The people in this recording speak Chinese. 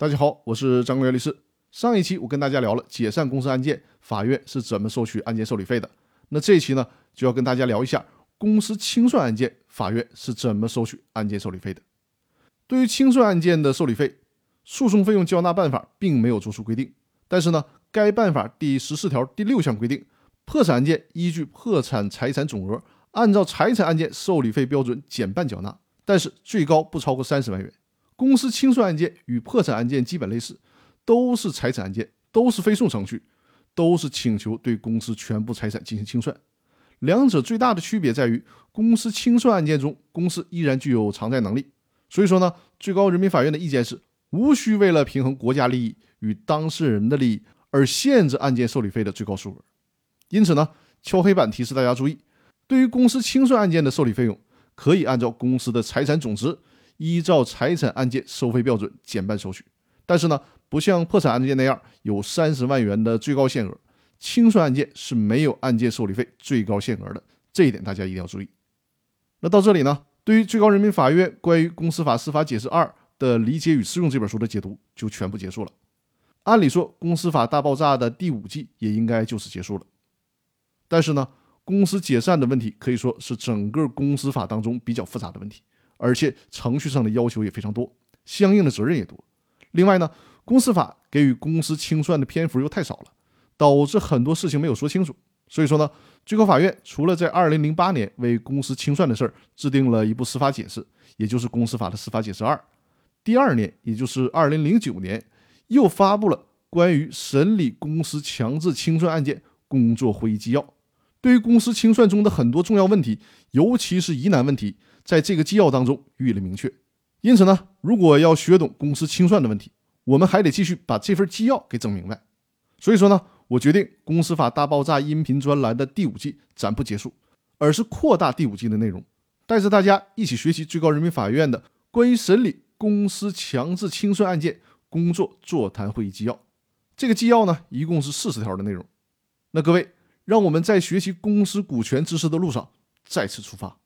大家好，我是张国元律师。上一期我跟大家聊了解散公司案件，法院是怎么收取案件受理费的。那这一期呢，就要跟大家聊一下公司清算案件，法院是怎么收取案件受理费的。对于清算案件的受理费，诉讼费用交纳办法并没有作出规定。但是呢，该办法第十四条第六项规定，破产案件依据破产财产总额，按照财产案件受理费标准减半缴纳，但是最高不超过三十万元。公司清算案件与破产案件基本类似。都是财产案件，都是非诉程序，都是请求对公司全部财产进行清算。两者最大的区别在于，公司清算案件中，公司依然具有偿债能力。所以说呢，最高人民法院的意见是，无需为了平衡国家利益与当事人的利益而限制案件受理费的最高数额。因此呢，敲黑板提示大家注意，对于公司清算案件的受理费用，可以按照公司的财产总值，依照财产案件收费标准减半收取。但是呢，不像破产案件那样有三十万元的最高限额，清算案件是没有案件受理费最高限额的，这一点大家一定要注意。那到这里呢，对于最高人民法院关于《公司法司法解释二》的理解与适用这本书的解读就全部结束了。按理说，《公司法大爆炸》的第五季也应该就此结束了。但是呢，公司解散的问题可以说是整个公司法当中比较复杂的问题，而且程序上的要求也非常多，相应的责任也多。另外呢，公司法给予公司清算的篇幅又太少了，导致很多事情没有说清楚。所以说呢，最高法院除了在二零零八年为公司清算的事儿制定了一部司法解释，也就是公司法的司法解释二，第二年，也就是二零零九年，又发布了关于审理公司强制清算案件工作会议纪要。对于公司清算中的很多重要问题，尤其是疑难问题，在这个纪要当中予以了明确。因此呢，如果要学懂公司清算的问题，我们还得继续把这份纪要给整明白。所以说呢，我决定《公司法大爆炸》音频专栏的第五季暂不结束，而是扩大第五季的内容，带着大家一起学习最高人民法院的关于审理公司强制清算案件工作座谈会议纪要。这个纪要呢，一共是四十条的内容。那各位，让我们在学习公司股权知识的路上再次出发。